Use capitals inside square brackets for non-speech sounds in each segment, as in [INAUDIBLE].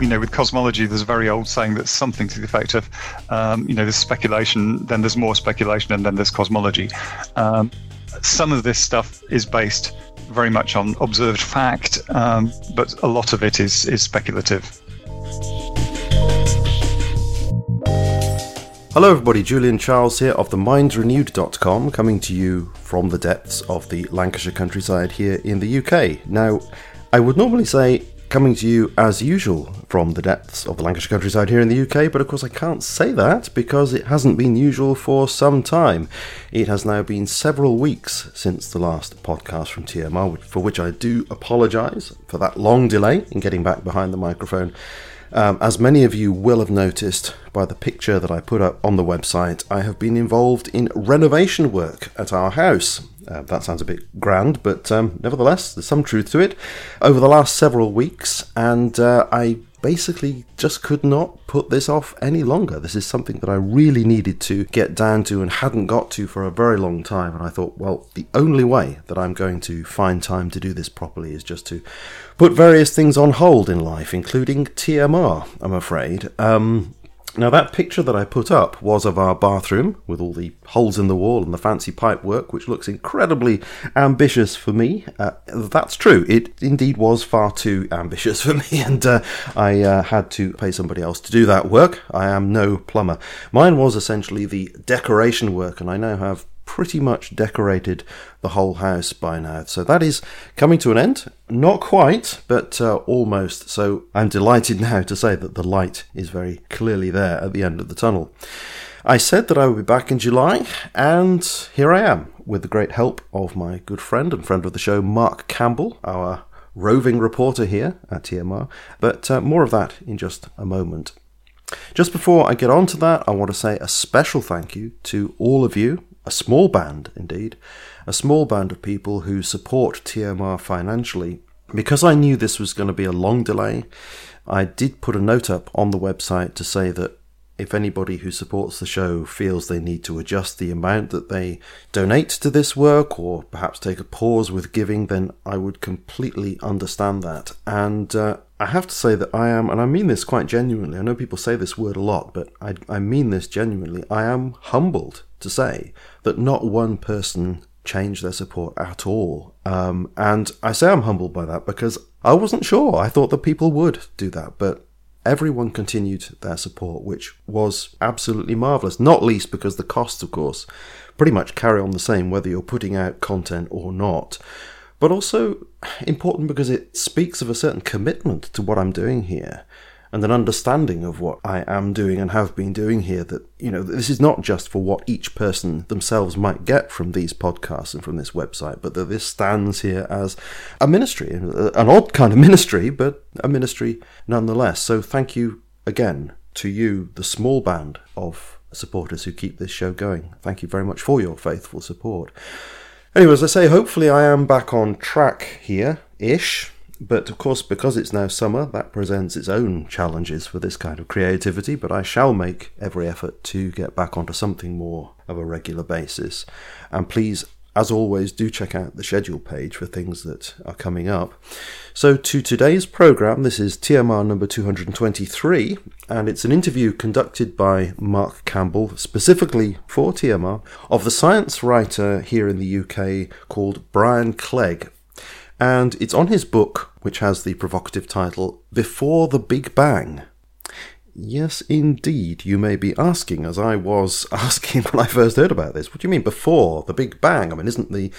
you know, with cosmology, there's a very old saying that's something to the effect of, um, you know, there's speculation, then there's more speculation, and then there's cosmology. Um, some of this stuff is based very much on observed fact, um, but a lot of it is is speculative. Hello, everybody. Julian Charles here of themindrenewed.com, coming to you from the depths of the Lancashire countryside here in the UK. Now, I would normally say coming to you as usual from the depths of the Lancashire countryside here in the UK, but of course I can't say that because it hasn't been usual for some time. It has now been several weeks since the last podcast from TMR, for which I do apologise for that long delay in getting back behind the microphone. Um, as many of you will have noticed by the picture that I put up on the website, I have been involved in renovation work at our house. Uh, that sounds a bit grand, but um, nevertheless, there's some truth to it. Over the last several weeks, and uh, I basically just could not put this off any longer. This is something that I really needed to get down to and hadn't got to for a very long time. And I thought, well, the only way that I'm going to find time to do this properly is just to put various things on hold in life, including TMR, I'm afraid. Um, now, that picture that I put up was of our bathroom with all the holes in the wall and the fancy pipe work, which looks incredibly ambitious for me. Uh, that's true. It indeed was far too ambitious for [LAUGHS] me, and uh, I uh, had to pay somebody else to do that work. I am no plumber. Mine was essentially the decoration work, and I now have pretty much decorated the whole house by now. So that is coming to an end. Not quite, but uh, almost. So I'm delighted [LAUGHS] now to say that the light is very clearly there at the end of the tunnel. I said that I would be back in July, and here I am with the great help of my good friend and friend of the show, Mark Campbell, our roving reporter here at TMR. But uh, more of that in just a moment. Just before I get on to that, I want to say a special thank you to all of you a small band indeed, a small band of people who support TMR financially. Because I knew this was going to be a long delay, I did put a note up on the website to say that if anybody who supports the show feels they need to adjust the amount that they donate to this work or perhaps take a pause with giving, then I would completely understand that. And uh, I have to say that I am, and I mean this quite genuinely, I know people say this word a lot, but I, I mean this genuinely. I am humbled to say that not one person changed their support at all. Um, and I say I'm humbled by that because I wasn't sure. I thought that people would do that, but everyone continued their support, which was absolutely marvelous. Not least because the costs, of course, pretty much carry on the same whether you're putting out content or not. But also important because it speaks of a certain commitment to what I'm doing here and an understanding of what I am doing and have been doing here that, you know, this is not just for what each person themselves might get from these podcasts and from this website, but that this stands here as a ministry, an odd kind of ministry, but a ministry nonetheless. So thank you again to you, the small band of supporters who keep this show going. Thank you very much for your faithful support. Anyway, as I say, hopefully I am back on track here ish. But of course, because it's now summer, that presents its own challenges for this kind of creativity. But I shall make every effort to get back onto something more of a regular basis. And please, as always, do check out the schedule page for things that are coming up. So, to today's program, this is TMR number 223, and it's an interview conducted by Mark Campbell, specifically for TMR, of the science writer here in the UK called Brian Clegg and it's on his book, which has the provocative title Before the Big Bang. Yes, indeed, you may be asking, as I was [LAUGHS] asking when I first heard about this. What do you mean before the Big Bang? I mean, isn't the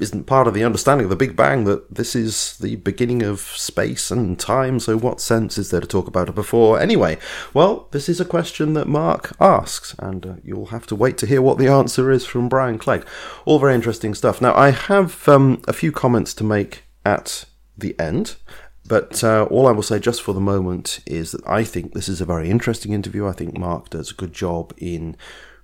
isn't part of the understanding of the Big Bang that this is the beginning of space and time, so what sense is there to talk about it before? Anyway, well, this is a question that Mark asks, and uh, you'll have to wait to hear what the answer is from Brian Clegg. All very interesting stuff. Now, I have um, a few comments to make at the end. But uh, all I will say just for the moment is that I think this is a very interesting interview. I think Mark does a good job in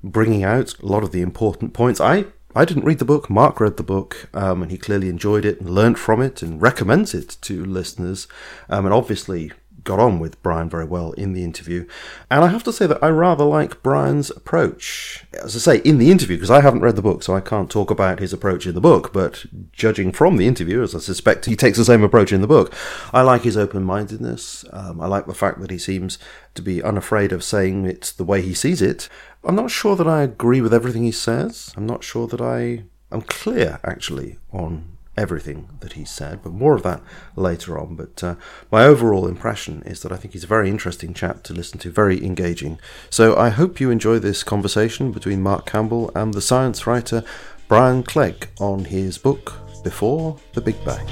bringing out a lot of the important points. I I didn't read the book. Mark read the book, um, and he clearly enjoyed it and learnt from it and recommends it to listeners. Um, and obviously, got on with Brian very well in the interview. And I have to say that I rather like Brian's approach. As I say, in the interview, because I haven't read the book, so I can't talk about his approach in the book, but judging from the interview, as I suspect he takes the same approach in the book, I like his open mindedness. Um, I like the fact that he seems to be unafraid of saying it the way he sees it. I'm not sure that I agree with everything he says. I'm not sure that I am clear, actually, on everything that he said, but more of that later on. But uh, my overall impression is that I think he's a very interesting chap to listen to, very engaging. So I hope you enjoy this conversation between Mark Campbell and the science writer Brian Clegg on his book Before the Big Bang.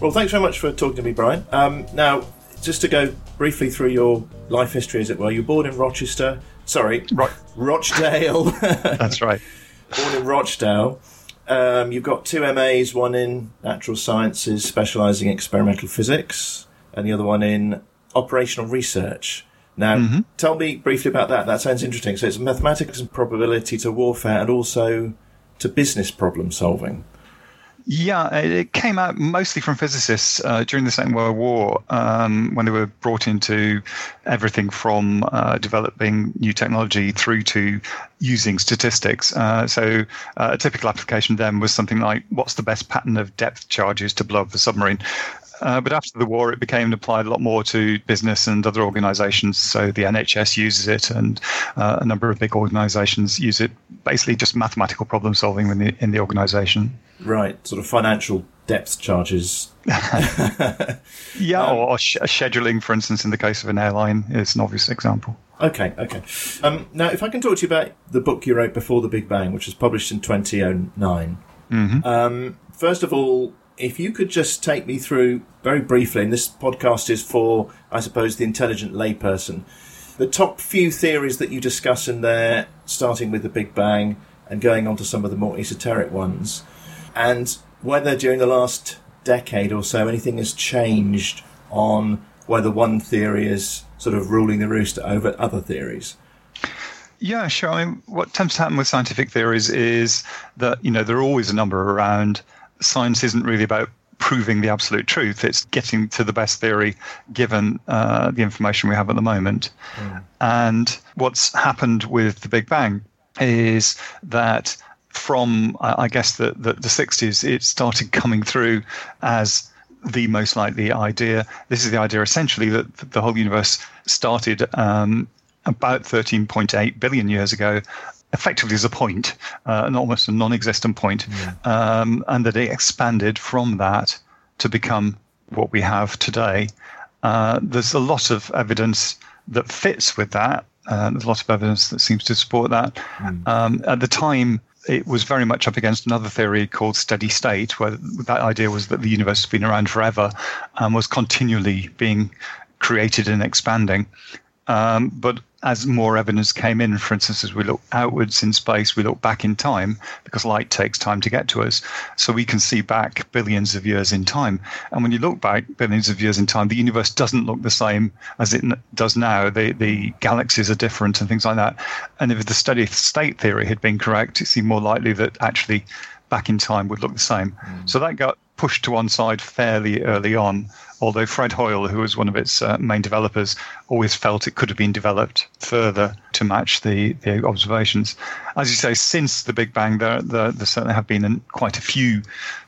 Well, thanks very much for talking to me, Brian. Um, now, just to go briefly through your life history, as it were, you were born in Rochester. Sorry, Ro- Rochdale. [LAUGHS] That's right. born in Rochdale. Um, you've got two MAs, one in natural sciences, specialising in experimental physics, and the other one in operational research. Now, mm-hmm. tell me briefly about that. That sounds interesting. So it's mathematics and probability to warfare and also to business problem solving. Yeah, it came out mostly from physicists uh, during the Second World War um, when they were brought into everything from uh, developing new technology through to using statistics. Uh, so uh, a typical application then was something like what's the best pattern of depth charges to blow up a submarine? Uh, but after the war, it became applied a lot more to business and other organizations. So the NHS uses it, and uh, a number of big organizations use it, basically just mathematical problem solving in the, in the organization. Right, sort of financial depth charges. [LAUGHS] yeah, um, or, or sh- scheduling, for instance, in the case of an airline, is an obvious example. Okay, okay. Um, now, if I can talk to you about the book you wrote before the Big Bang, which was published in 2009. Mm-hmm. Um, first of all, if you could just take me through very briefly, and this podcast is for, I suppose, the intelligent layperson, the top few theories that you discuss in there, starting with the Big Bang and going on to some of the more esoteric ones, and whether during the last decade or so anything has changed on whether one theory is sort of ruling the roost over other theories. Yeah, sure. I mean, what tends to happen with scientific theories is that you know there are always a number around science isn't really about proving the absolute truth. It's getting to the best theory given uh, the information we have at the moment. Mm. And what's happened with the Big Bang is that from, I guess, the, the, the 60s, it started coming through as the most likely idea. This is the idea essentially that the whole universe started um, about 13.8 billion years ago effectively as a point, uh, an almost a non-existent point, mm. um, and that it expanded from that to become what we have today. Uh, there's a lot of evidence that fits with that. Uh, there's a lot of evidence that seems to support that. Mm. Um, at the time, it was very much up against another theory called steady state, where that idea was that the universe has been around forever and was continually being created and expanding. Um, but as more evidence came in, for instance, as we look outwards in space, we look back in time because light takes time to get to us. So we can see back billions of years in time. And when you look back billions of years in time, the universe doesn't look the same as it does now. The, the galaxies are different and things like that. And if the steady state theory had been correct, it seemed more likely that actually back in time would look the same. Mm. So that got pushed to one side fairly early on although Fred Hoyle, who was one of its uh, main developers, always felt it could have been developed further to match the, the observations. As you say, since the Big Bang, there, there, there certainly have been quite a few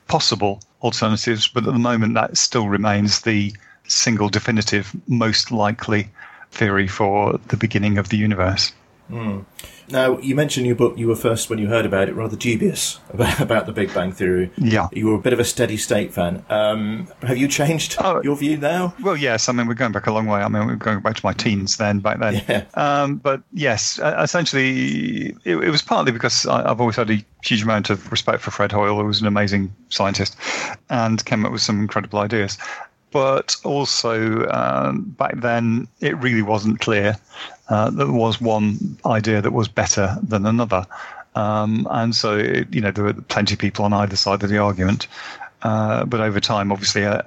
possible alternatives, but at the moment that still remains the single definitive, most likely theory for the beginning of the universe. Mm. Now, you mentioned in your book you were first, when you heard about it, rather dubious [LAUGHS] about, about the Big Bang Theory. Yeah. You were a bit of a steady state fan. Um, have you changed oh, your view now? Well, yes. I mean, we're going back a long way. I mean, we're going back to my teens then, back then. Yeah. Um, but yes, essentially, it, it was partly because I, have always had a huge amount of respect for Fred Hoyle, who was an amazing scientist and came up with some incredible ideas but also um, back then it really wasn't clear uh, there was one idea that was better than another. Um, and so, it, you know, there were plenty of people on either side of the argument. Uh, but over time, obviously, uh,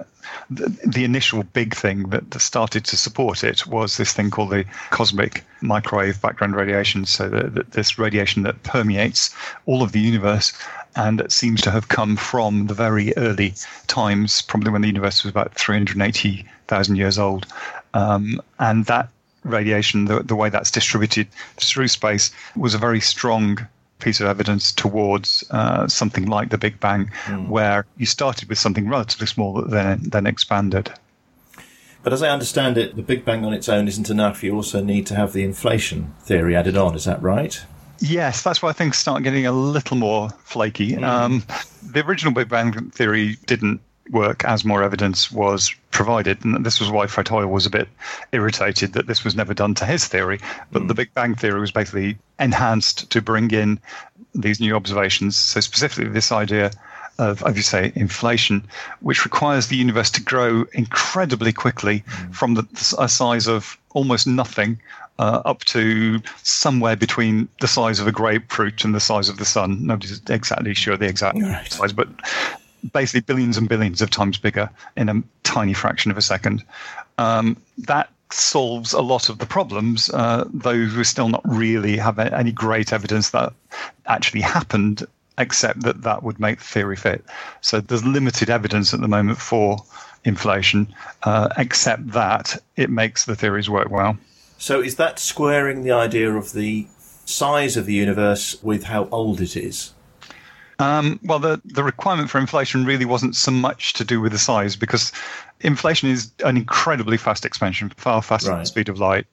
the, the, initial big thing that started to support it was this thing called the cosmic microwave background radiation. So, the, the, this radiation that permeates all of the universe and it seems to have come from the very early times, probably when the universe was about 380,000 years old. Um, and that radiation, the, the way that's distributed through space, was a very strong piece of evidence towards uh, something like the Big Bang, mm. where you started with something relatively small that then, then expanded. But as I understand it, the Big Bang on its own isn't enough. You also need to have the inflation theory added on. Is that right? Yes, that's why things start getting a little more flaky. Mm. Um, the original Big Bang theory didn't work as more evidence was provided. And this was why Fred Hoyle was a bit irritated that this was never done to his theory. But mm. the Big Bang theory was basically enhanced to bring in these new observations. So, specifically, this idea of, as you say, inflation, which requires the universe to grow incredibly quickly mm. from the, a size of almost nothing uh, up to somewhere between the size of a grapefruit and the size of the sun. Nobody's exactly sure the exact right. size, but basically billions and billions of times bigger in a tiny fraction of a second. Um, that solves a lot of the problems, uh, though we still not really have any great evidence that actually happened, except that that would make the theory fit. So there's limited evidence at the moment for inflation, uh, except that it makes the theories work well. So is that squaring the idea of the size of the universe with how old it is? Um, well, the, the requirement for inflation really wasn't so much to do with the size because inflation is an incredibly fast expansion, far faster right. than the speed of light.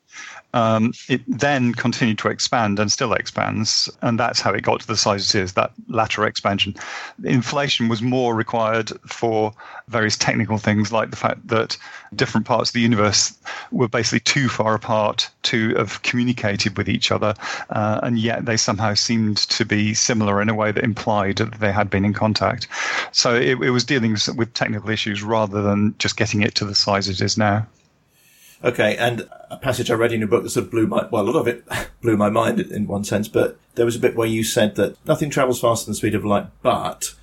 Um, it then continued to expand and still expands, and that's how it got to the size it is. That latter expansion, inflation was more required for various technical things, like the fact that different parts of the universe were basically too far apart to have communicated with each other, uh, and yet they somehow seemed to be similar in a way that implied that they had been in contact. So it, it was dealing with technical issues rather than just getting it to the size it is now. Okay, and a passage I read in your book that sort of blew my, well, a lot of it [LAUGHS] blew my mind in one sense, but there was a bit where you said that nothing travels faster than the speed of light, but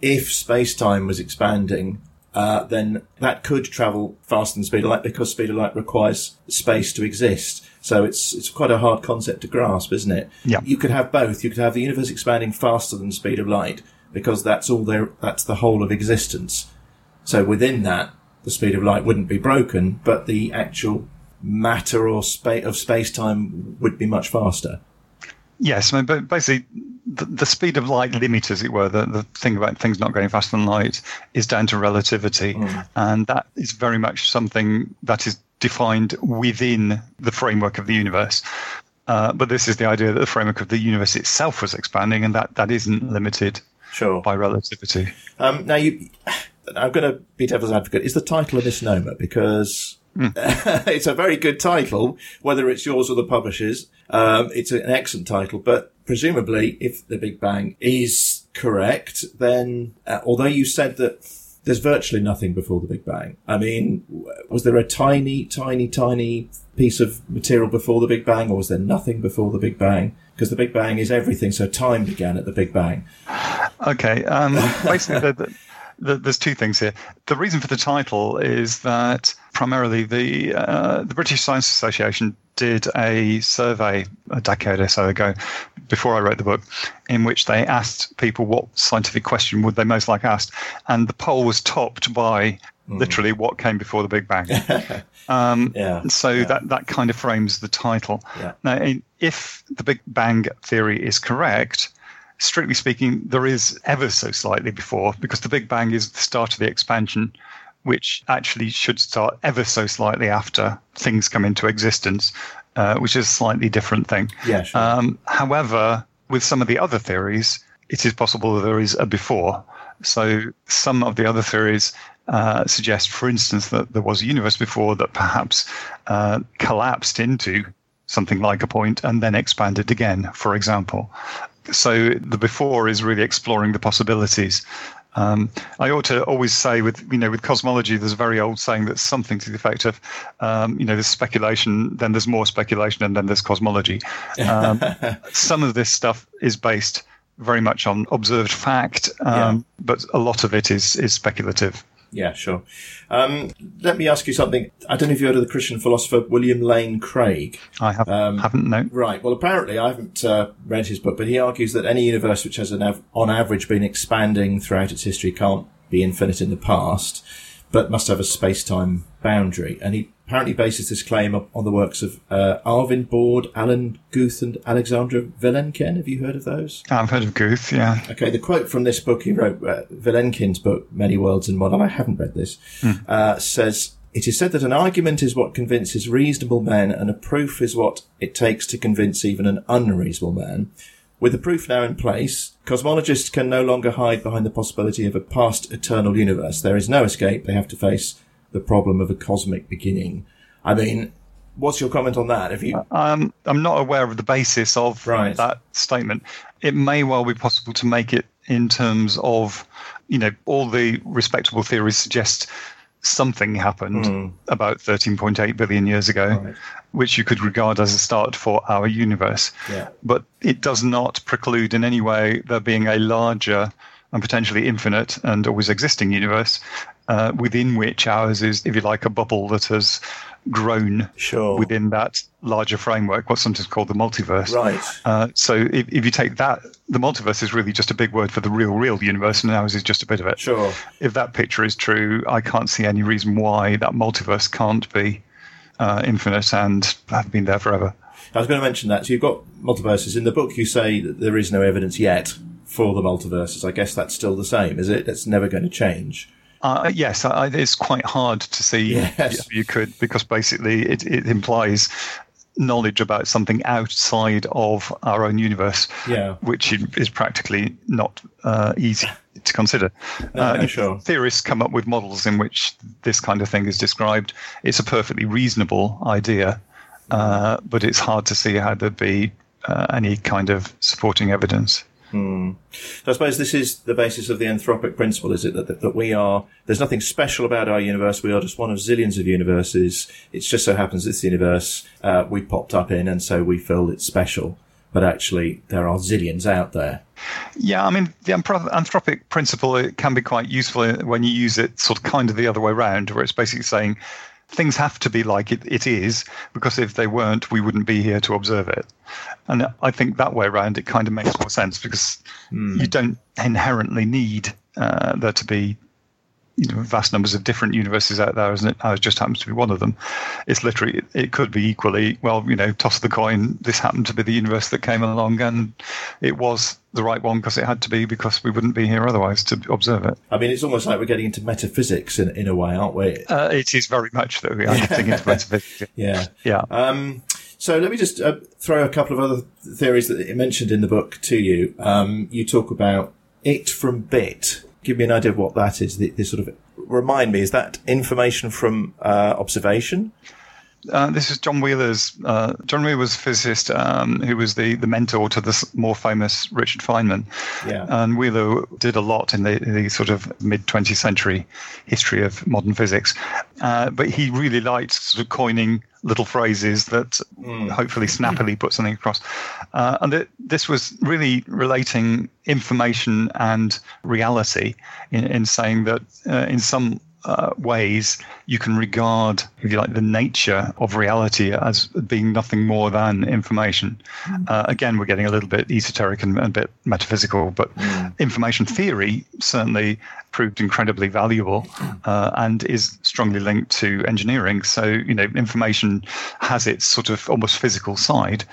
if space-time was expanding, uh, then that could travel faster than the speed of light because speed of light requires space to exist. So it's it's quite a hard concept to grasp, isn't it? Yeah. You could have both. You could have the universe expanding faster than the speed of light because that's all there. That's the whole of existence. So within that, the speed of light wouldn't be broken, but the actual matter or space of space time would be much faster. Yes, I mean, but basically, the, the, speed of light limit, as it were, the, the thing about things not going faster than light is down to relativity. Mm. And that is very much something that is defined within the framework of the universe. Uh, but this is the idea that the framework of the universe itself was expanding, and that, that isn't limited sure. by relativity. Um, now, you, I'm going to be devil's advocate. Is the title a misnomer? Because mm. [LAUGHS] it's a very good title, whether it's yours or the publisher's. Um, it's an excellent title, but presumably, if the Big Bang is correct, then uh, although you said that there's virtually nothing before the Big Bang. I mean, was there a tiny, tiny, tiny piece of material before the Big Bang, or was there nothing before the Big Bang? Because the Big Bang is everything, so time began at the Big Bang. Okay, um, basically, the, the, there's two things here. The reason for the title is that primarily the uh, the British Science Association did a survey a decade or so ago, before I wrote the book, in which they asked people what scientific question would they most like asked, and the poll was topped by mm. literally what came before the Big Bang. [LAUGHS] um, yeah, so yeah. that that kind of frames the title. Yeah. Now, if the Big Bang theory is correct, strictly speaking, there is ever so slightly before, because the Big Bang is the start of the expansion, which actually should start ever so slightly after things come into existence, uh, which is a slightly different thing. Yeah, sure. um, however, with some of the other theories, it is possible that there is a before. So some of the other theories uh, suggest, for instance, that there was a universe before that perhaps uh, collapsed into something like a point and then expanded again, for example so the before is really exploring the possibilities. Um, I ought to always say with you know with cosmology, there's a very old saying that's something to the effect of, um, you know, there's speculation, then there's more speculation, and then there's cosmology. Um, [LAUGHS] some of this stuff is based very much on observed fact, um, Yeah. but a lot of it is is speculative. Yeah, sure. Um, let me ask you something. I don't know if you heard of the Christian philosopher William Lane Craig. I have, Um, haven't no. Right. Well, apparently, I haven't uh, read his book, but he argues that any universe which has, an av- on average, been expanding throughout its history can't be infinite in the past, but must have a space-time boundary. And he apparently bases this claim on the works of uh, Arvind Borde, Alan Guth, and Alexander Vilenkin. Have you heard of those? I've heard of Guth, yeah. Okay, the quote from this book he wrote, uh, Vilenkin's book, Many Worlds in One, and I haven't read this, uh, says, It is said that an argument is what convinces reasonable men, and a proof is what it takes to convince even an unreasonable man. With the proof now in place, cosmologists can no longer hide behind the possibility of a past eternal universe. There is no escape. They have to face the problem of a cosmic beginning. I mean, what's your comment on that? Have you? Um, I'm not aware of the basis of Right. that statement. It may well be possible to make it in terms of, you know, all the respectable theories suggest something happened about 13.8 billion years ago, Right. which you could regard as a start for our universe. Yeah. But it does not preclude in any way there being a larger and potentially infinite and always existing universe uh, within which ours is, if you like, a bubble that has grown Sure. within that larger framework, what's sometimes called the multiverse. Right. Uh, so if, if you take that, the multiverse is really just a big word for the real, real universe, and ours is just a bit of it. Sure. If that picture is true, I can't see any reason why that multiverse can't be uh, infinite and have been there forever. I was going to mention that. So you've got multiverses. In the book, you say that there is no evidence yet for the multiverses. I guess that's still the same, is it? That's never going to change. Uh, yes, I, it's quite hard to see [LAUGHS] Yes. you could because basically it, it implies knowledge about something outside of our own universe, Yeah. which is practically not uh, easy to consider. No, uh, no, sure. Theorists come up with models in which this kind of thing is described. It's a perfectly reasonable idea, uh, but it's hard to see how there'd be uh, any kind of supporting evidence. So I suppose this is the basis of the anthropic principle, is it? That, that, that we are, there's nothing special about our universe. We are just one of zillions of universes. It just so happens this universe uh, we popped up in, and so we feel it's special. But actually, there are zillions out there. Yeah, I mean, the anthropic principle it can be quite useful when you use it sort of kind of the other way around, where it's basically saying things have to be like it, it is, because if they weren't, we wouldn't be here to observe it. And I think that way around, it kind of makes more sense because you don't inherently need uh, there to be you know, vast numbers of different universes out there, isn't it? Ours just happens to be one of them. It's literally, it could be equally, well, you know, toss the coin. This happened to be the universe that came along, and it was the right one because it had to be because we wouldn't be here otherwise to observe it. I mean, it's almost like we're getting into metaphysics in, in a way, aren't we? Uh, it is very much that we are getting into [LAUGHS] metaphysics. Yeah. Yeah. Um, so let me just uh, throw a couple of other theories that you mentioned in the book to you. Um, you talk about it from bit. Give me an idea of what that is. The, the sort of remind me. Is that information from uh, observation? Uh, this is John Wheeler's. Uh, John Wheeler was a physicist um, who was the, the mentor to the more famous Richard Feynman. Yeah. And Wheeler did a lot in the, the sort of mid 20th century history of modern physics. Uh, but he really liked sort of coining little phrases that hopefully snappily put something across. Uh, and it, this was really relating information and reality in, in saying that uh, in some uh, ways you can regard, if you like, the nature of reality as being nothing more than information. Uh, again, we're getting a little bit esoteric and a bit metaphysical, but information theory certainly proved incredibly valuable uh, and is strongly linked to engineering. So, you know, information has its sort of almost physical side.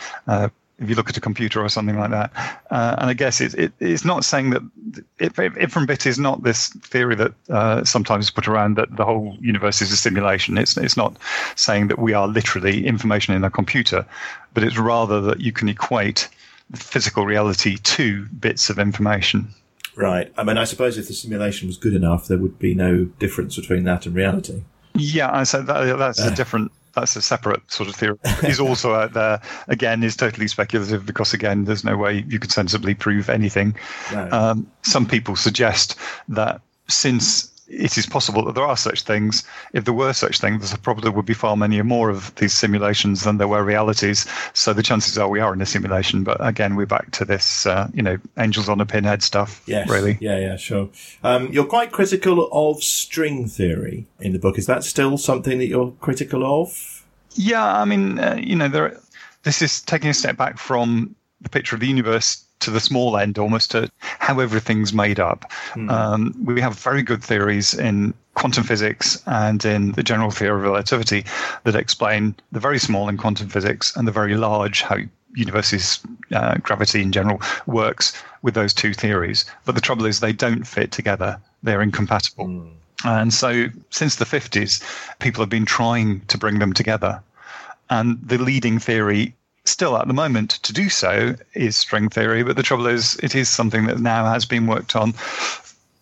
Uh, if you look at a computer or something like that. Uh, and I guess it, it, it's not saying that it from bit is not this theory that uh, sometimes is put around that the whole universe is a simulation. It's, it's not saying that we are literally information in a computer, but it's rather that you can equate physical reality to bits of information. Right. I mean, I suppose if the simulation was good enough, there would be no difference between that and reality. Yeah, I so that, that's a different. That's a separate sort of theory. He's also out there. Again, is totally speculative because again, there's no way you could sensibly prove anything. No. Um, some people suggest that since it is possible that there are such things. If there were such things, there probably would be far many more of these simulations than there were realities. So the chances are we are in a simulation. But again, we're back to this, uh, you know, angels on a pinhead stuff. Yes. Really. Yeah, yeah, sure. Um, you're quite critical of string theory in the book. Is that still something that you're critical of? Yeah, I mean, uh, you know, there. This is taking a step back from the picture of the universe to the small end almost to how everything's made up. Mm. Um, we have very good theories in quantum physics and in the general theory of relativity that explain the very small in quantum physics and the very large, how universe's uh, gravity in general works with those two theories. But the trouble is they don't fit together. They're incompatible. Mm. And so since the 50s, people have been trying to bring them together. And the leading theory still at the moment to do so is string theory, but the trouble is it is something that now has been worked on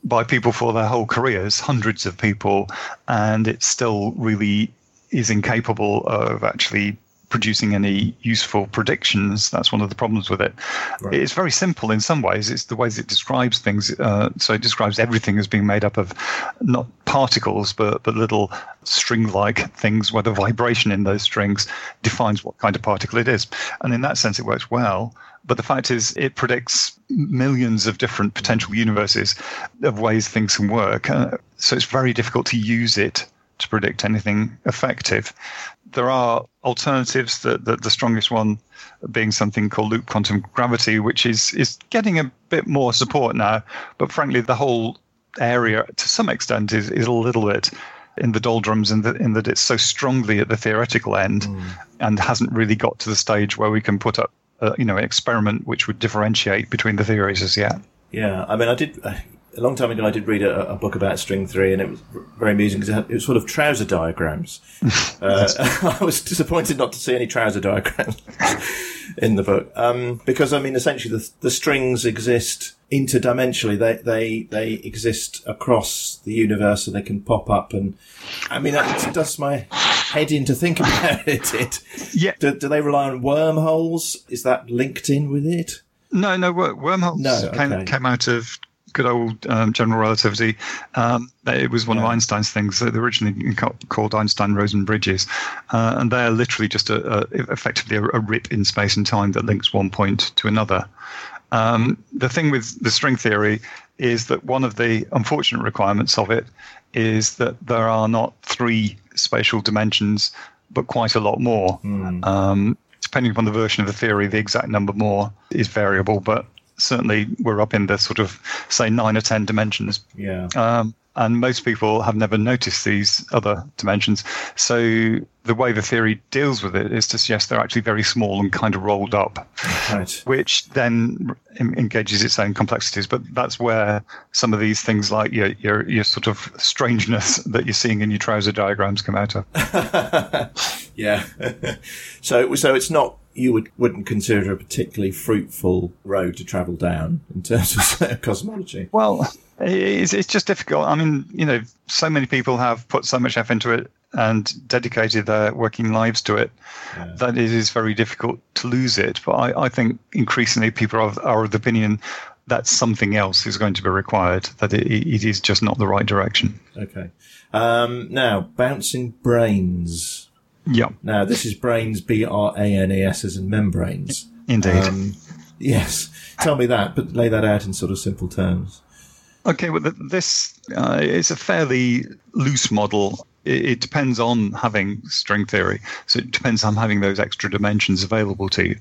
by people for their whole careers, hundreds of people, and it still really is incapable of actually producing any useful predictions. That's one of the problems with it. Right. It's very simple in some ways. It's the ways it describes things. Uh, so it describes everything as being made up of not particles, but, but little string like things where the vibration in those strings defines what kind of particle it is. And in that sense, it works well. But the fact is, it predicts millions of different potential universes of ways things can work. Uh, so it's very difficult to use it to predict anything effective. There are alternatives. That the, the strongest one being something called loop quantum gravity, which is is getting a bit more support now. But frankly, the whole area, to some extent, is is a little bit in the doldrums in, the, in that it's so strongly at the theoretical end mm. and hasn't really got to the stage where we can put up, a, you know, an experiment which would differentiate between the theories as yet. Yeah, I mean, I did a long time ago, I did read a, a, book about string theory, and it was very amusing because it, it, was sort of trouser diagrams. [LAUGHS] uh, [LAUGHS] I was disappointed not to see any trouser diagrams [LAUGHS] in the book um, because, I mean, essentially the, the strings exist interdimensionally. They they they exist across the universe, and they can pop up. And I mean, that does my head in to think about it. it yeah. Do, do they rely on wormholes? Is that linked in with it? No, no, wormholes no, okay. came, came out of good old um, general relativity. Um, it was one yeah. of Einstein's things that originally called Einstein-Rosen bridges, uh, and they're literally just a, a effectively a, a, rip in space and time that links one point to another. Um, the thing with the string theory is that one of the unfortunate requirements of it is that there are not three spatial dimensions, but quite a lot more. Mm. depending upon the version of the theory, the exact number more is variable, but certainly we're up in the sort of say nine or ten dimensions. Yeah. Um, and most people have never noticed these other dimensions. So the way the theory deals with it is to suggest they're actually very small and kind of rolled up, right. which then engages its own complexities. But that's where some of these things, like your your, your sort of strangeness that you're seeing in your trouser diagrams, come out of. [LAUGHS] yeah. [LAUGHS] so so it's not you would wouldn't consider a particularly fruitful road to travel down in terms of [LAUGHS] cosmology. Well, it's it's just difficult. I mean, you know, so many people have put so much effort into it and dedicated their working lives to it yeah. that it is very difficult to lose it. But I, I think increasingly people are, are of the opinion that something else is going to be required, that it, it is just not the right direction. Okay. Um, now, bouncing branes. Yeah. Now, this is branes, B R A N E S, as in membranes. Indeed. Um, yes. Tell me that, but lay that out in sort of simple terms. Okay, well, this uh, is a fairly loose model. It, it, depends on having string theory, so it depends on having those extra dimensions available to you.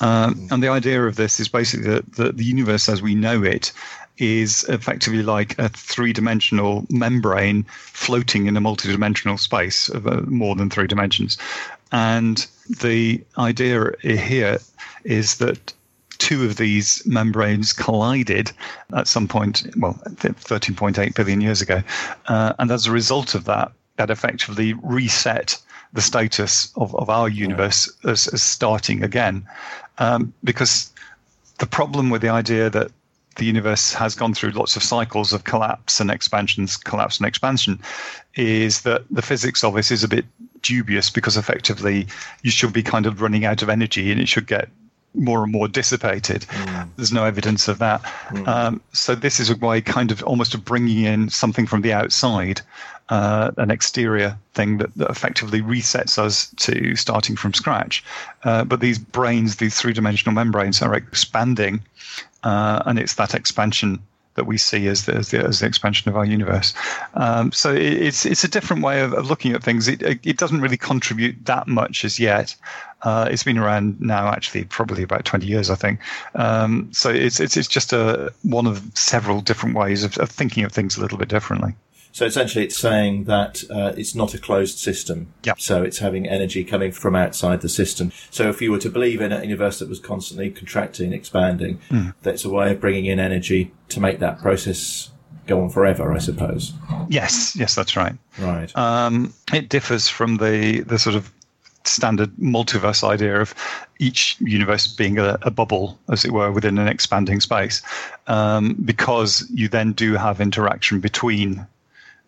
Um, and the idea of this is basically that, that the universe as we know it is effectively like a three-dimensional membrane floating in a multi-dimensional space of uh, more than three dimensions. And the idea here is that two of these membranes collided at some point, well, 13.8 billion years ago. Uh, and as a result of that, that effectively reset the status of, of our universe as, as starting again. Um, because the problem with the idea that the universe has gone through lots of cycles of collapse and expansions, collapse and expansion, is that the physics of this is a bit dubious because effectively you should be kind of running out of energy and it should get more and more dissipated. Mm. There's no evidence of that. Mm. Um, so this is a way, kind of, almost of bringing in something from the outside, uh, an exterior thing that, that, effectively resets us to starting from scratch. Uh, but these branes, these three-dimensional membranes, are expanding, uh, and it's that expansion that we see as the, as the, as the expansion of our universe. Um, so it, it's it's a different way of, of looking at things. It, it doesn't really contribute that much as yet. Uh, it's been around now, actually, probably about 20 years, I think. Um, so it's, it's it's just a one of several different ways of, of thinking of things a little bit differently. So essentially, it's saying that uh, it's not a closed system. Yep. So it's having energy coming from outside the system. So if you were to believe in a universe that was constantly contracting, expanding, mm. that's a way of bringing in energy to make that process go on forever, I suppose. Yes, yes, that's right. Right. Um, it differs from the the sort of standard multiverse idea of each universe being a, a bubble, as it were, within an expanding space, um, because you then do have interaction between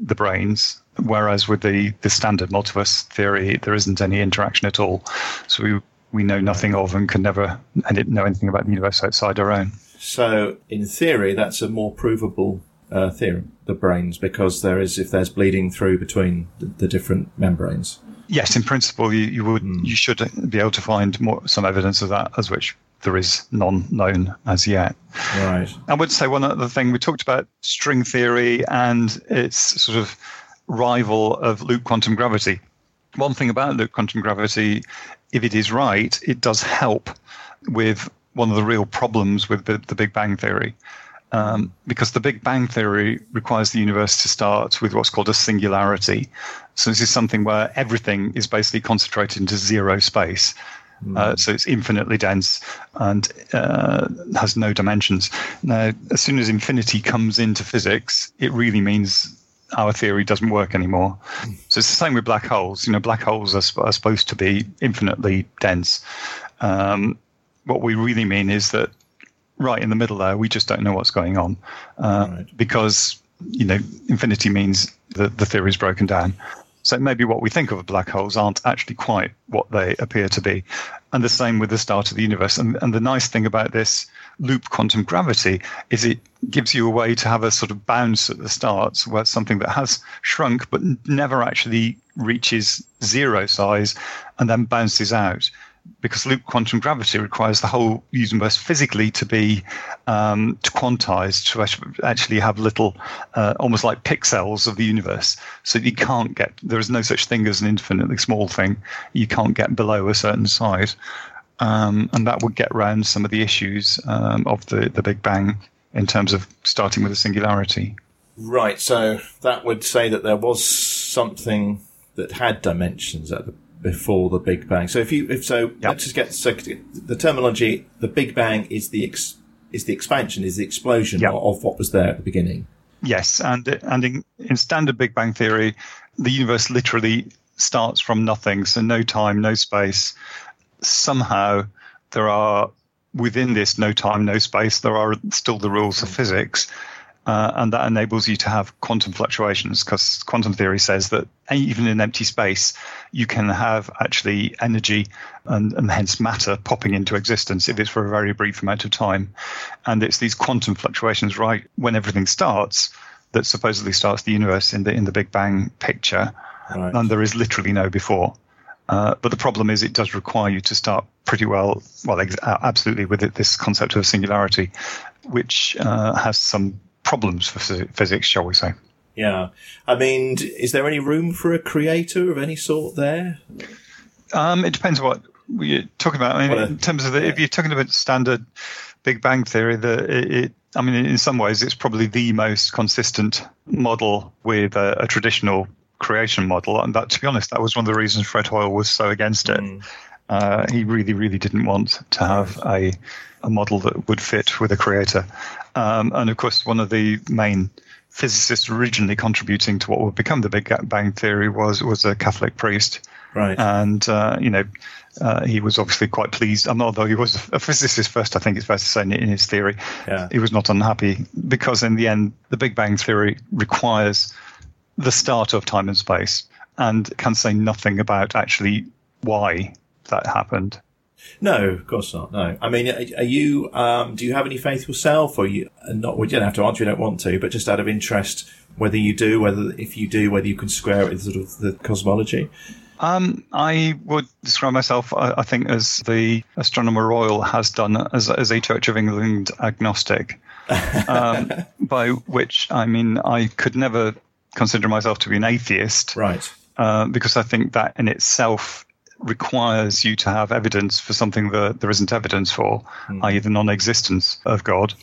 the branes, whereas with the, the standard multiverse theory, there isn't any interaction at all. So we, we know nothing of and can never know anything about the universe outside our own. So, in theory, that's a more provable uh, theorem, the branes, because there is, if there's bleeding through between the, the different membranes. Yes, in principle, you, you would, mm. you should be able to find more some evidence of that, as which there is none known as yet. Right. I would say one other thing we talked about string theory and its sort of rival of loop quantum gravity. One thing about loop quantum gravity, if it is right, it does help with one of the real problems with the, the Big Bang theory. Um, because the Big Bang theory requires the universe to start with what's called a singularity. So this is something where everything is basically concentrated into zero space. Uh, so it's infinitely dense and uh, has no dimensions. Now, as soon as infinity comes into physics, it really means our theory doesn't work anymore. So it's the same with black holes. You know, black holes are, are supposed to be infinitely dense. Um, what we really mean is that right in the middle there, we just don't know what's going on uh, right. because you know infinity means that the theory is broken down. So maybe what we think of black holes aren't actually quite what they appear to be. And the same with the start of the universe. And, and the nice thing about this loop quantum gravity is it gives you a way to have a sort of bounce at the start where something that has shrunk but never actually reaches zero size and then bounces out because loop quantum gravity requires the whole universe physically to be um, to quantized to actually have little, uh, almost like pixels of the universe. So you can't get there is no such thing as an infinitely small thing. You can't get below a certain size, um, and that would get around some of the issues um, of the the Big Bang in terms of starting with a singularity. Right. So that would say that there was something that had dimensions at the before the Big Bang. So if you if so, yep. let's just get so the terminology. The Big Bang is the ex, is the expansion, is the explosion yep. of, what was there at the beginning. Yes, and and in, in standard Big Bang theory, the universe literally starts from nothing, so no time, no space. Somehow, there are within this no time, no space. There are still the rules of physics, uh, and that enables you to have quantum fluctuations because quantum theory says that even in empty space, you can have actually energy and, and, hence matter popping into existence if it's for a very brief amount of time. And it's these quantum fluctuations right when everything starts that supposedly starts the universe in the in the Big Bang picture, right. and there is literally no before. Uh, but the problem is, it does require you to start pretty well, well, ex- absolutely with it, this concept of singularity, which uh, has some problems for physics, shall we say. Yeah. I mean, is there any room for a creator of any sort there? Um, it depends what we're talking about. I mean, in terms of the, if you're talking about standard Big Bang theory, the, it, it, I mean, in some ways, it's probably the most consistent model with a, a, traditional creation model. And that, to be honest, that was one of the reasons Fred Hoyle was so against it. Mm. Uh, he really, really didn't want to have a, a model that would fit with a creator. Um, and of course, one of the main physicists originally contributing to what would become the Big Bang Theory was was a Catholic priest. Right. And, uh, you know, uh, he was obviously quite pleased. Although he was a physicist first, I think it's fair to say in, in his theory, yeah. he was not unhappy because in the end, the Big Bang Theory requires the start of time and space and can say nothing about actually why that happened. No, of course not. No, I mean, are you? Um, do you have any faith yourself, or you? Not, we don't have to answer. You don't want to, but just out of interest, whether you do, whether if you do, whether you can square it with sort of the cosmology. Um, I would describe myself, I, I, think, as the Astronomer Royal has done as, as a Church of England agnostic, [LAUGHS] um, by which I mean I could never consider myself to be an atheist, right? Uh, because I think that in itself requires you to have evidence for something that there isn't evidence for, mm. i.e., the non-existence of God.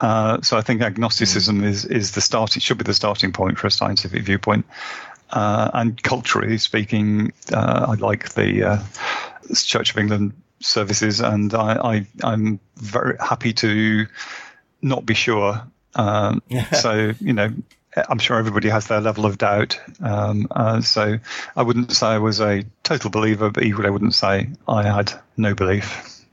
Uh, so I think agnosticism mm. is is the start, it should be the starting point for a scientific viewpoint. Uh, and culturally speaking, uh, I like the uh, Church of England services, and I, I am very happy to not be sure. Um, [LAUGHS] so you know, I'm sure everybody has their level of doubt. Um, uh, so I wouldn't say I was a total believer, but equally I wouldn't say I had no belief.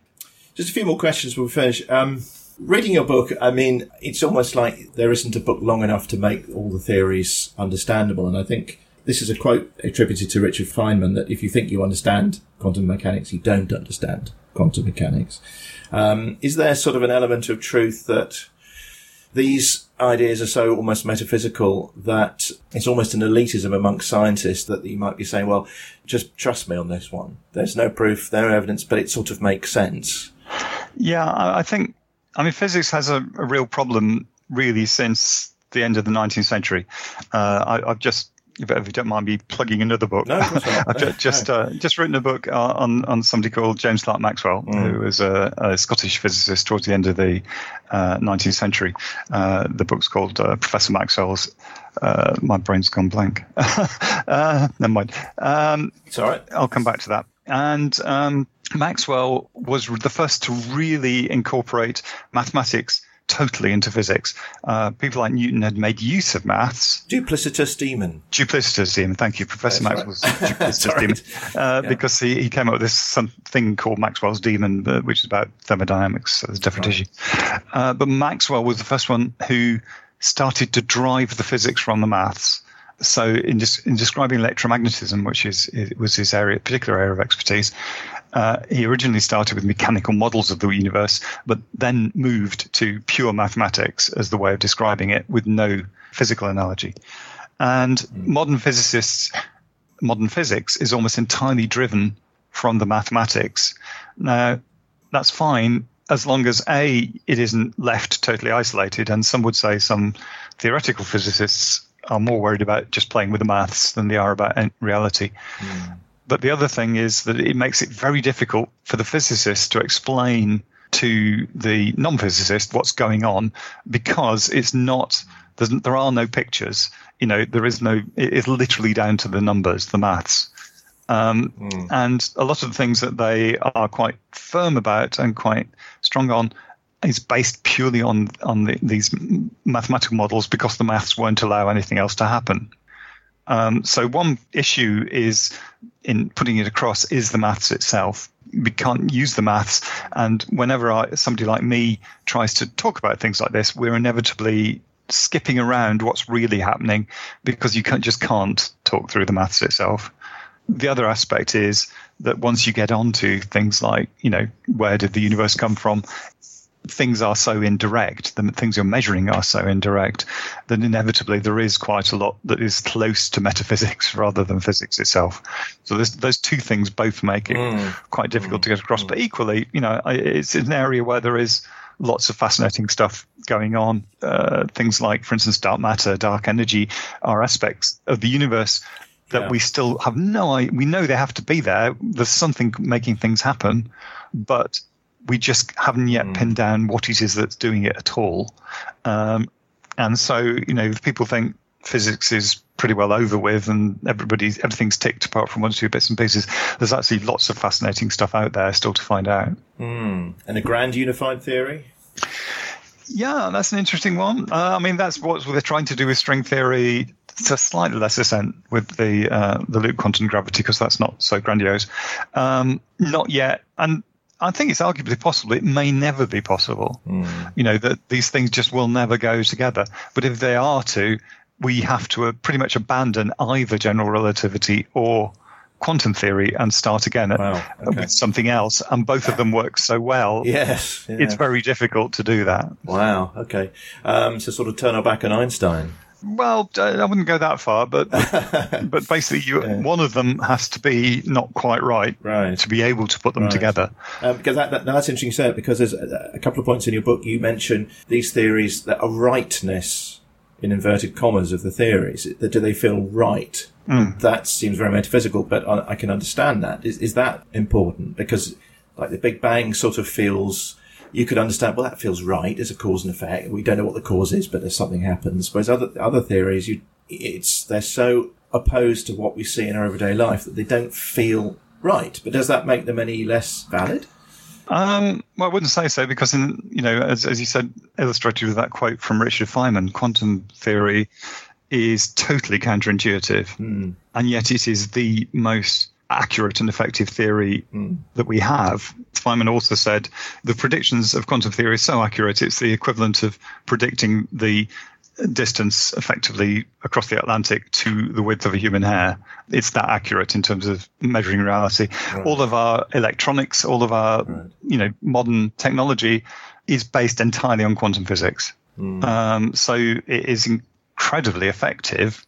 Just a few more questions before we finish. Um, reading your book, I mean, it's almost like there isn't a book long enough to make all the theories understandable. And I think this is a quote attributed to Richard Feynman that if you think you understand quantum mechanics, you don't understand quantum mechanics. Um, is there sort of an element of truth that these ideas are so almost metaphysical that it's almost an elitism amongst scientists that you might be saying, well, just trust me on this one. There's no proof, no evidence, but it sort of makes sense. Yeah, I think, I mean, physics has a, a real problem really since the end of the 19th century. Uh, I, have just if you don't mind me plugging another book, no, [LAUGHS] I've just just, uh, just, written a book uh, on on somebody called James Clerk Maxwell, mm. who was a, a, Scottish physicist towards the end of the uh, 19th century. Uh, the book's called uh, Professor Maxwell's. Uh, my brain's gone blank. [LAUGHS] never mind. Um, it's all right. I'll come back to that. And um, Maxwell was the first to really incorporate mathematics totally into physics. Uh, people like Newton had made use of maths. Duplicitous demon. Duplicitous demon. Thank you, Professor Maxwell's right. [LAUGHS] duplicitous demon. Uh, yeah. Because he, he came up with this something called Maxwell's demon, uh, which is about thermodynamics. So there's a different right. issue. Uh, but Maxwell was the first one who started to drive the physics from the maths. So in, in describing electromagnetism, which is was his area, particular area of expertise, uh, he originally started with mechanical models of the universe, but then moved to pure mathematics as the way of describing it with no physical analogy. And mm. modern physicists, modern physics is almost entirely driven from the mathematics. Now, that's fine as long as A, it isn't left totally isolated. And some would say some theoretical physicists are more worried about just playing with the maths than they are about reality. Mm. But the other thing is that it makes it very difficult for the physicist to explain to the non-physicist what's going on because it's not there are no pictures. You know, there is no. It's literally down to the numbers, the maths. Um, mm. And a lot of the things that they are quite firm about and quite strong on is based purely on on the, these mathematical models because the maths won't allow anything else to happen. Um, so one issue is in putting it across is the maths itself. We can't use the maths, and whenever I, somebody like me tries to talk about things like this, we're inevitably skipping around what's really happening because you can't, just can't talk through the maths itself. The other aspect is that once you get onto things like, you know, where did the universe come from, things are so indirect, the things you're measuring are so indirect, that inevitably there is quite a lot that is close to metaphysics [LAUGHS] rather than physics itself. So those two things both make it mm. quite difficult mm. to get across. Mm. But equally, you know, it's an area where there is lots of fascinating stuff going on. Uh, things like, for instance, dark matter, dark energy are aspects of the universe that yeah. we still have no idea. we know they have to be there there's something making things happen but we just haven't yet mm. pinned down what it is that's doing it at all. Um, and so, you know, if people think physics is pretty well over with and everybody's everything's ticked apart from one or two bits and pieces, there's actually lots of fascinating stuff out there still to find out. Mm. And a grand unified theory? Yeah, that's an interesting one. Uh, I mean, that's what they're trying to do with string theory to a slightly less extent with the uh, the loop quantum gravity because that's not so grandiose. Um, not yet, and I think it's arguably possible. It may never be possible. Mm. You know that these things just will never go together. But if they are to, we have to uh, pretty much abandon either general relativity or quantum theory and start again wow. okay. with something else. And both of them work so well. Yes. It's very difficult to do that. Wow. Okay. Um, so sort of turn our back on Einstein. Well, I wouldn't go that far, but [LAUGHS] but basically, you, yeah. one of them has to be not quite right, right. to be able to put them right. together. Um, because that, that, that's interesting, sir. Because there's a, a couple of points in your book you mention these theories that a rightness in inverted commas of the theories. That do they feel right? Mm. That seems very metaphysical, but I, I can understand that. Is, is that important? Because like the Big Bang sort of feels you could understand, well, that feels right as a cause and effect. We don't know what the cause is, but there's something happens. Whereas other, other theories, you, it's, they're so opposed to what we see in our everyday life that they don't feel right. But does that make them any less valid? Um, well, I wouldn't say so because, in you know, as, as you said, illustrated with that quote from Richard Feynman, quantum theory is totally counterintuitive, mm. and yet it is the most accurate and effective theory mm. that we have. Feynman also said the predictions of quantum theory are so accurate, it's the equivalent of predicting the distance effectively across the Atlantic to the width of a human hair. It's that accurate in terms of measuring reality. Right. All of our electronics, all of our right. you know modern technology is based entirely on quantum physics. Mm. Um, so it is incredibly effective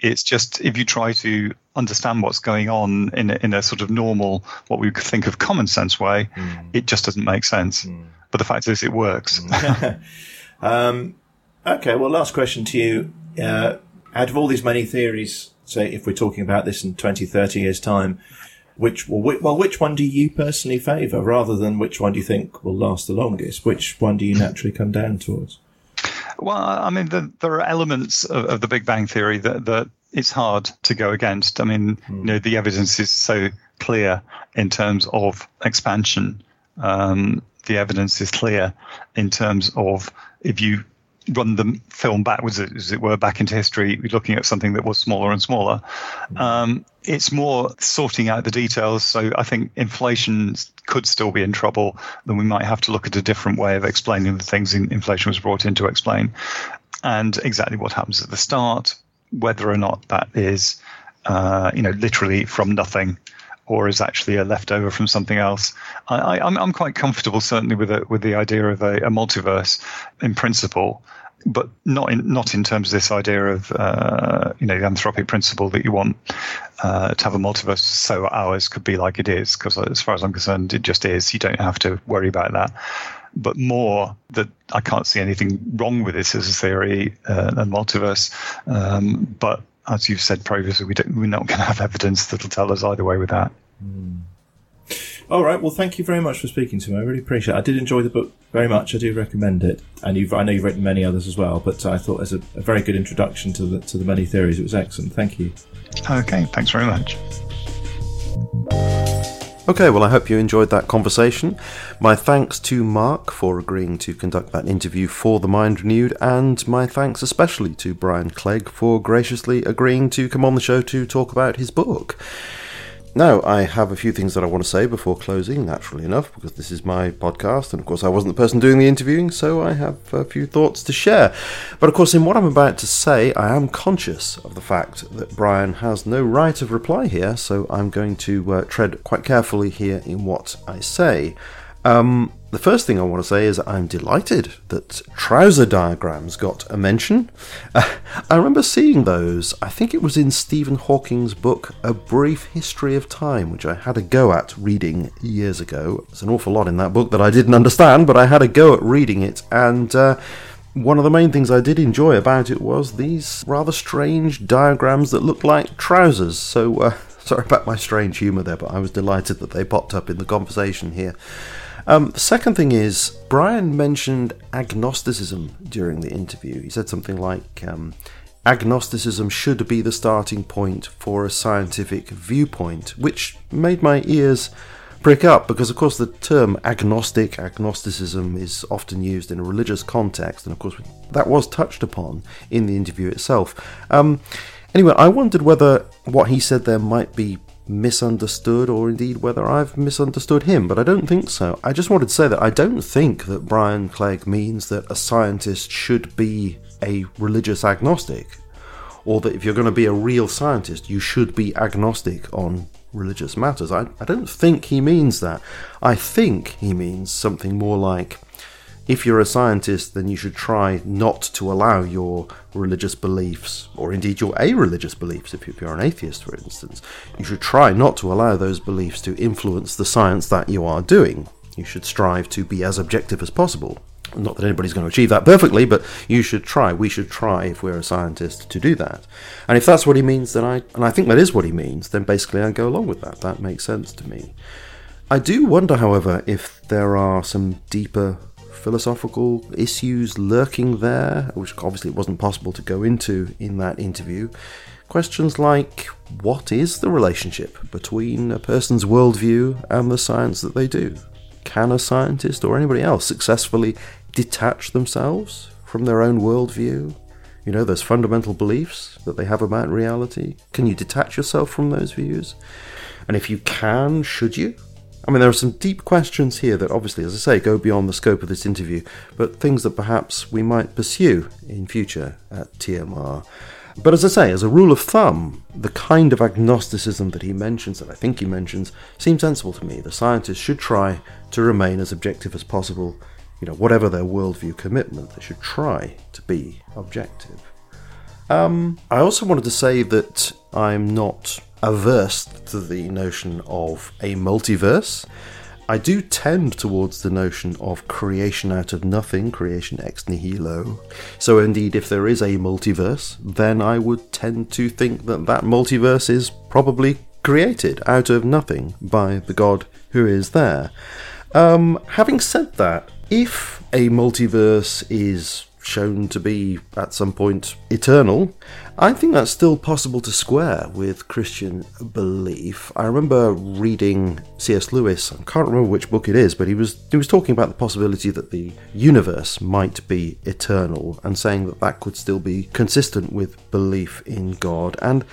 it's just if you try to understand what's going on in a, in a sort of normal, what we think of common sense way, mm. it just doesn't make sense. Mm. But the fact is, it works. [LAUGHS] um, okay, well, last question to you. Uh, out of all these many theories, say if we're talking about this in 20, 30 years' time, which well, which, well, which one do you personally favour, rather than which one do you think will last the longest? Which one do you [LAUGHS] naturally come down towards? Well, I mean, the, there are elements of, of, the Big Bang Theory that, that it's hard to go against. I mean, mm. you know, the evidence is so clear in terms of expansion. Um, the evidence is clear in terms of if you run the film backwards, as it were, back into history, looking at something that was smaller and smaller. Mm. Um, it's more sorting out the details. So I think inflation could still be in trouble. Then we might have to look at a different way of explaining the things inflation was brought in to explain, and exactly what happens at the start, whether or not that is, uh, you know, literally from nothing or is actually a leftover from something else. I, am quite comfortable, certainly, with it, with the idea of a, a multiverse in principle but not in not in terms of this idea of uh, you know the anthropic principle that you want uh, to have a multiverse so ours could be like it is because as far as I'm concerned it just is you don't have to worry about that but more that I can't see anything wrong with this as a theory uh, and multiverse um, but as you've said previously we we're not going to have evidence that'll tell us either way with that. Mm. All right. Well, thank you very much for speaking to me. I really appreciate it. I did enjoy the book very much. I do recommend it. And you've, I know you've written many others as well, but I thought as a, a very good introduction to the, to the many theories, it was excellent. Thank you. Okay. Thanks very much. Okay, well, I hope you enjoyed that conversation. My thanks to Mark for agreeing to conduct that interview for The Mind Renewed, and my thanks especially to Brian Clegg for graciously agreeing to come on the show to talk about his book. Now, I have a few things that I want to say before closing, naturally enough, because this is my podcast, and of course, I wasn't the person doing the interviewing, so I have a few thoughts to share. But of course, in what I'm about to say, I am conscious of the fact that Brian has no right of reply here, so I'm going to uh, tread quite carefully here in what I say. Um, the first thing I want to say is I'm delighted that trouser diagrams got a mention. Uh, I remember seeing those, I think it was in Stephen Hawking's book A Brief History of Time, which I had a go at reading years ago. There's an awful lot in that book that I didn't understand, but I had a go at reading it, and uh, one of the main things I did enjoy about it was these rather strange diagrams that looked like trousers. So, uh, [LAUGHS] sorry about my strange humour there, but I was delighted that they popped up in the conversation here. Um, second thing is, Brian mentioned agnosticism during the interview. He said something like, um, agnosticism should be the starting point for a scientific viewpoint, which made my ears prick up because, of course, the term agnostic, agnosticism is often used in a religious context, and of course, that was touched upon in the interview itself. Um, anyway, I wondered whether what he said there might be misunderstood or indeed whether I've misunderstood him, but I don't think so. I just wanted to say that I don't think that Brian Clegg means that a scientist should be a religious agnostic, or that if you're going to be a real scientist, you should be agnostic on religious matters. I, I don't think he means that. I think he means something more like if you're a scientist, then you should try not to allow your religious beliefs, or indeed your a religious beliefs, if you're an atheist, for instance, you should try not to allow those beliefs to influence the science that you are doing. You should strive to be as objective as possible. Not that anybody's going to achieve that perfectly, but you should try. We should try, if we're a scientist, to do that. And if that's what he means, then I, and I think that is what he means, then basically I go along with that. That makes sense to me. I do wonder, however, if there are some deeper philosophical issues lurking there, which obviously it wasn't possible to go into in that interview. Questions like what is the relationship between a person's worldview and the science that they do? Can a scientist or anybody else successfully detach themselves from their own worldview? You know, those fundamental beliefs that they have about reality? Can you detach yourself from those views? And if you can, should you? I mean, there are some deep questions here that obviously, as I say, go beyond the scope of this interview, but things that perhaps we might pursue in future at TMR. But as I say, as a rule of thumb, the kind of agnosticism that he mentions, that I think he mentions, seems sensible to me. The scientists should try to remain as objective as possible, you know, whatever their worldview commitment, they should try to be objective. Um, I also wanted to say that I'm not averse to the notion of a multiverse. I do tend towards the notion of creation out of nothing, creation ex nihilo. So, indeed, if there is a multiverse, then I would tend to think that that multiverse is probably created out of nothing by the God who is there. Um, having said that, if a multiverse is shown to be at some point eternal, I think that's still possible to square with Christian belief. I remember reading C.S. Lewis, I can't remember which book it is, but he was he was talking about the possibility that the universe might be eternal and saying that that could still be consistent with belief in God and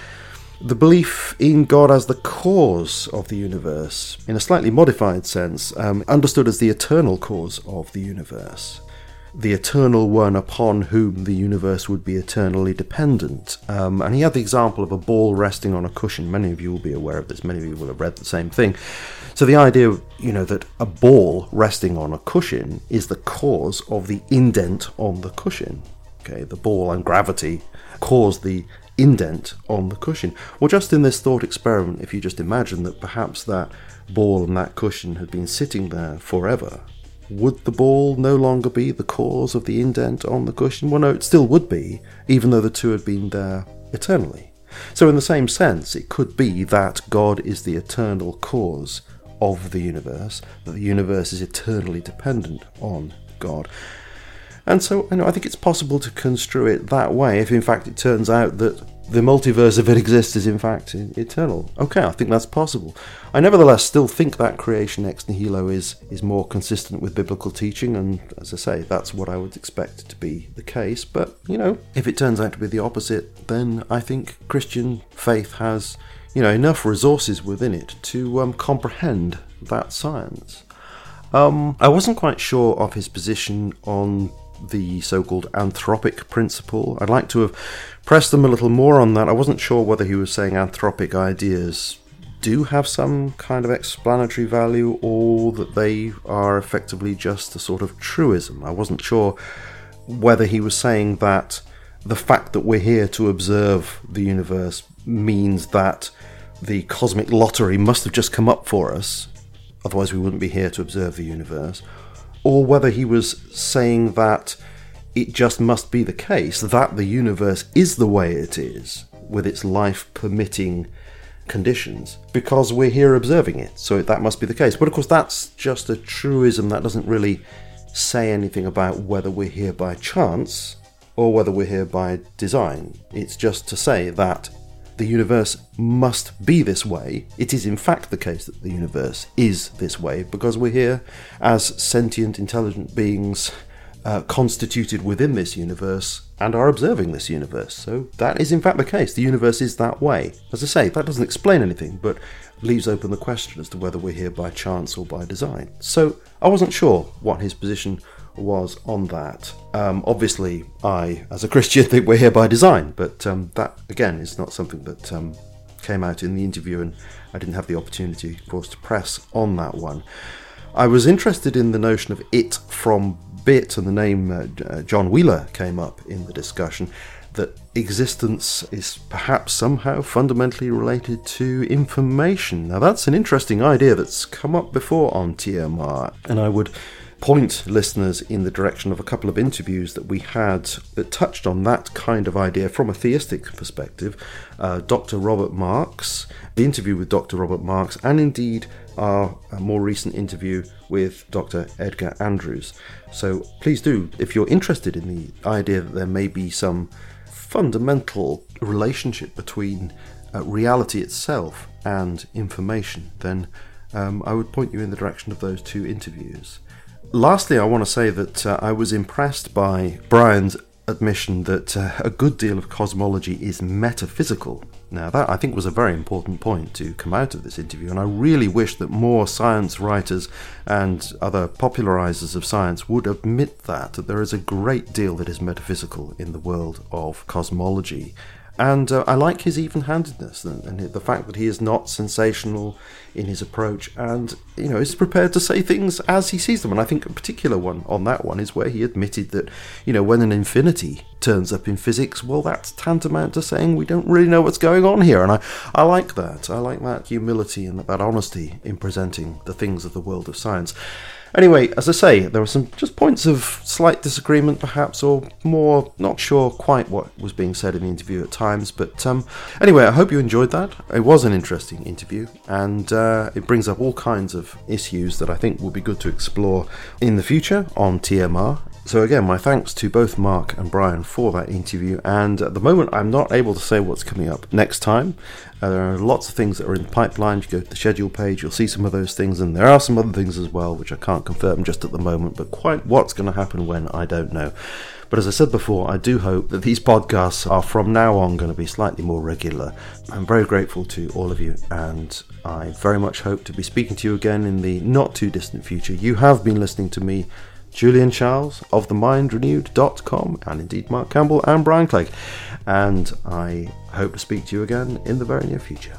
the belief in God as the cause of the universe, in a slightly modified sense, um, understood as the eternal cause of the universe the eternal one upon whom the universe would be eternally dependent. Um, and he had the example of a ball resting on a cushion. Many of you will be aware of this, many of you will have read the same thing. So the idea, of, you know, that a ball resting on a cushion is the cause of the indent on the cushion. Okay, the ball and gravity cause the indent on the cushion. Well, just in this thought experiment, if you just imagine that perhaps that ball and that cushion had been sitting there forever, would the ball no longer be the cause of the indent on the cushion? Well, no, it still would be, even though the two had been there eternally. So, in the same sense, it could be that God is the eternal cause of the universe, that the universe is eternally dependent on God. And so, you know, I think it's possible to construe it that way if, in fact, it turns out that the multiverse, if it exists, is in fact eternal. Okay, I think that's possible. I nevertheless still think that creation ex nihilo is, is more consistent with biblical teaching, and as I say, that's what I would expect to be the case. But, you know, if it turns out to be the opposite, then I think Christian faith has, you know, enough resources within it to um, comprehend that science. Um, I wasn't quite sure of his position on the so called anthropic principle. I'd like to have pressed them a little more on that. I wasn't sure whether he was saying anthropic ideas do have some kind of explanatory value or that they are effectively just a sort of truism. I wasn't sure whether he was saying that the fact that we're here to observe the universe means that the cosmic lottery must have just come up for us, otherwise, we wouldn't be here to observe the universe, or whether he was saying that it just must be the case that the universe is the way it is, with its life permitting conditions, because we're here observing it. So that must be the case. But of course, that's just a truism that doesn't really say anything about whether we're here by chance or whether we're here by design. It's just to say that the universe must be this way. It is, in fact, the case that the universe is this way because we're here as sentient, intelligent beings uh, constituted within this universe and are observing this universe. So that is, in fact, the case. The universe is that way. As I say, that doesn't explain anything, but leaves open the question as to whether we're here by chance or by design. So I wasn't sure what his position was on that. Um, obviously, I, as a Christian, [LAUGHS] think we're here by design, but um, that again is not something that um, came out in the interview, and I didn't have the opportunity, of course, to press on that one. I was interested in the notion of it from bit, and the name uh, uh, John Wheeler came up in the discussion. That existence is perhaps somehow fundamentally related to information. Now, that's an interesting idea that's come up before on TMR, and I would point listeners in the direction of a couple of interviews that we had that touched on that kind of idea from a theistic perspective. Uh, Dr. Robert Marks, the interview with Dr. Robert Marks, and indeed our more recent interview with Dr. Edgar Andrews. So please do, if you're interested in the idea that there may be some fundamental relationship between uh, reality itself and information, then um, I would point you in the direction of those two interviews. Lastly, I want to say that uh, I was impressed by Brian's admission that uh, a good deal of cosmology is metaphysical. Now, that I think was a very important point to come out of this interview, and I really wish that more science writers and other popularizers of science would admit that, that there is a great deal that is metaphysical in the world of cosmology. And uh, I like his even handedness and, and, the fact that he is not sensational in his approach and, you know, is prepared to say things as he sees them. And I think a particular one on that one is where he admitted that, you know, when an infinity turns up in physics, well, that's tantamount to saying we don't really know what's going on here. And I, I like that. I like that humility and that honesty in presenting the things of the world of science. Anyway, as I say, there were some just points of slight disagreement, perhaps, or more not sure quite what was being said in the interview at times. But um, anyway, I hope you enjoyed that. It was an interesting interview, and uh, it brings up all kinds of issues that I think will be good to explore in the future on TMR. So, again, my thanks to both Mark and Brian for that interview. And at the moment, I'm not able to say what's coming up next time. Uh, there are lots of things that are in the pipeline. You go to the schedule page, you'll see some of those things, and there are some other things as well, which I can't confirm just at the moment. But quite what's going to happen when, I don't know. But as I said before, I do hope that these podcasts are from now on going to be slightly more regular. I'm very grateful to all of you, and I very much hope to be speaking to you again in the not too distant future. You have been listening to me Julian Charles of themindrenewed.com, and indeed Mark Campbell and Brian Clegg. And I hope to speak to you again in the very near future.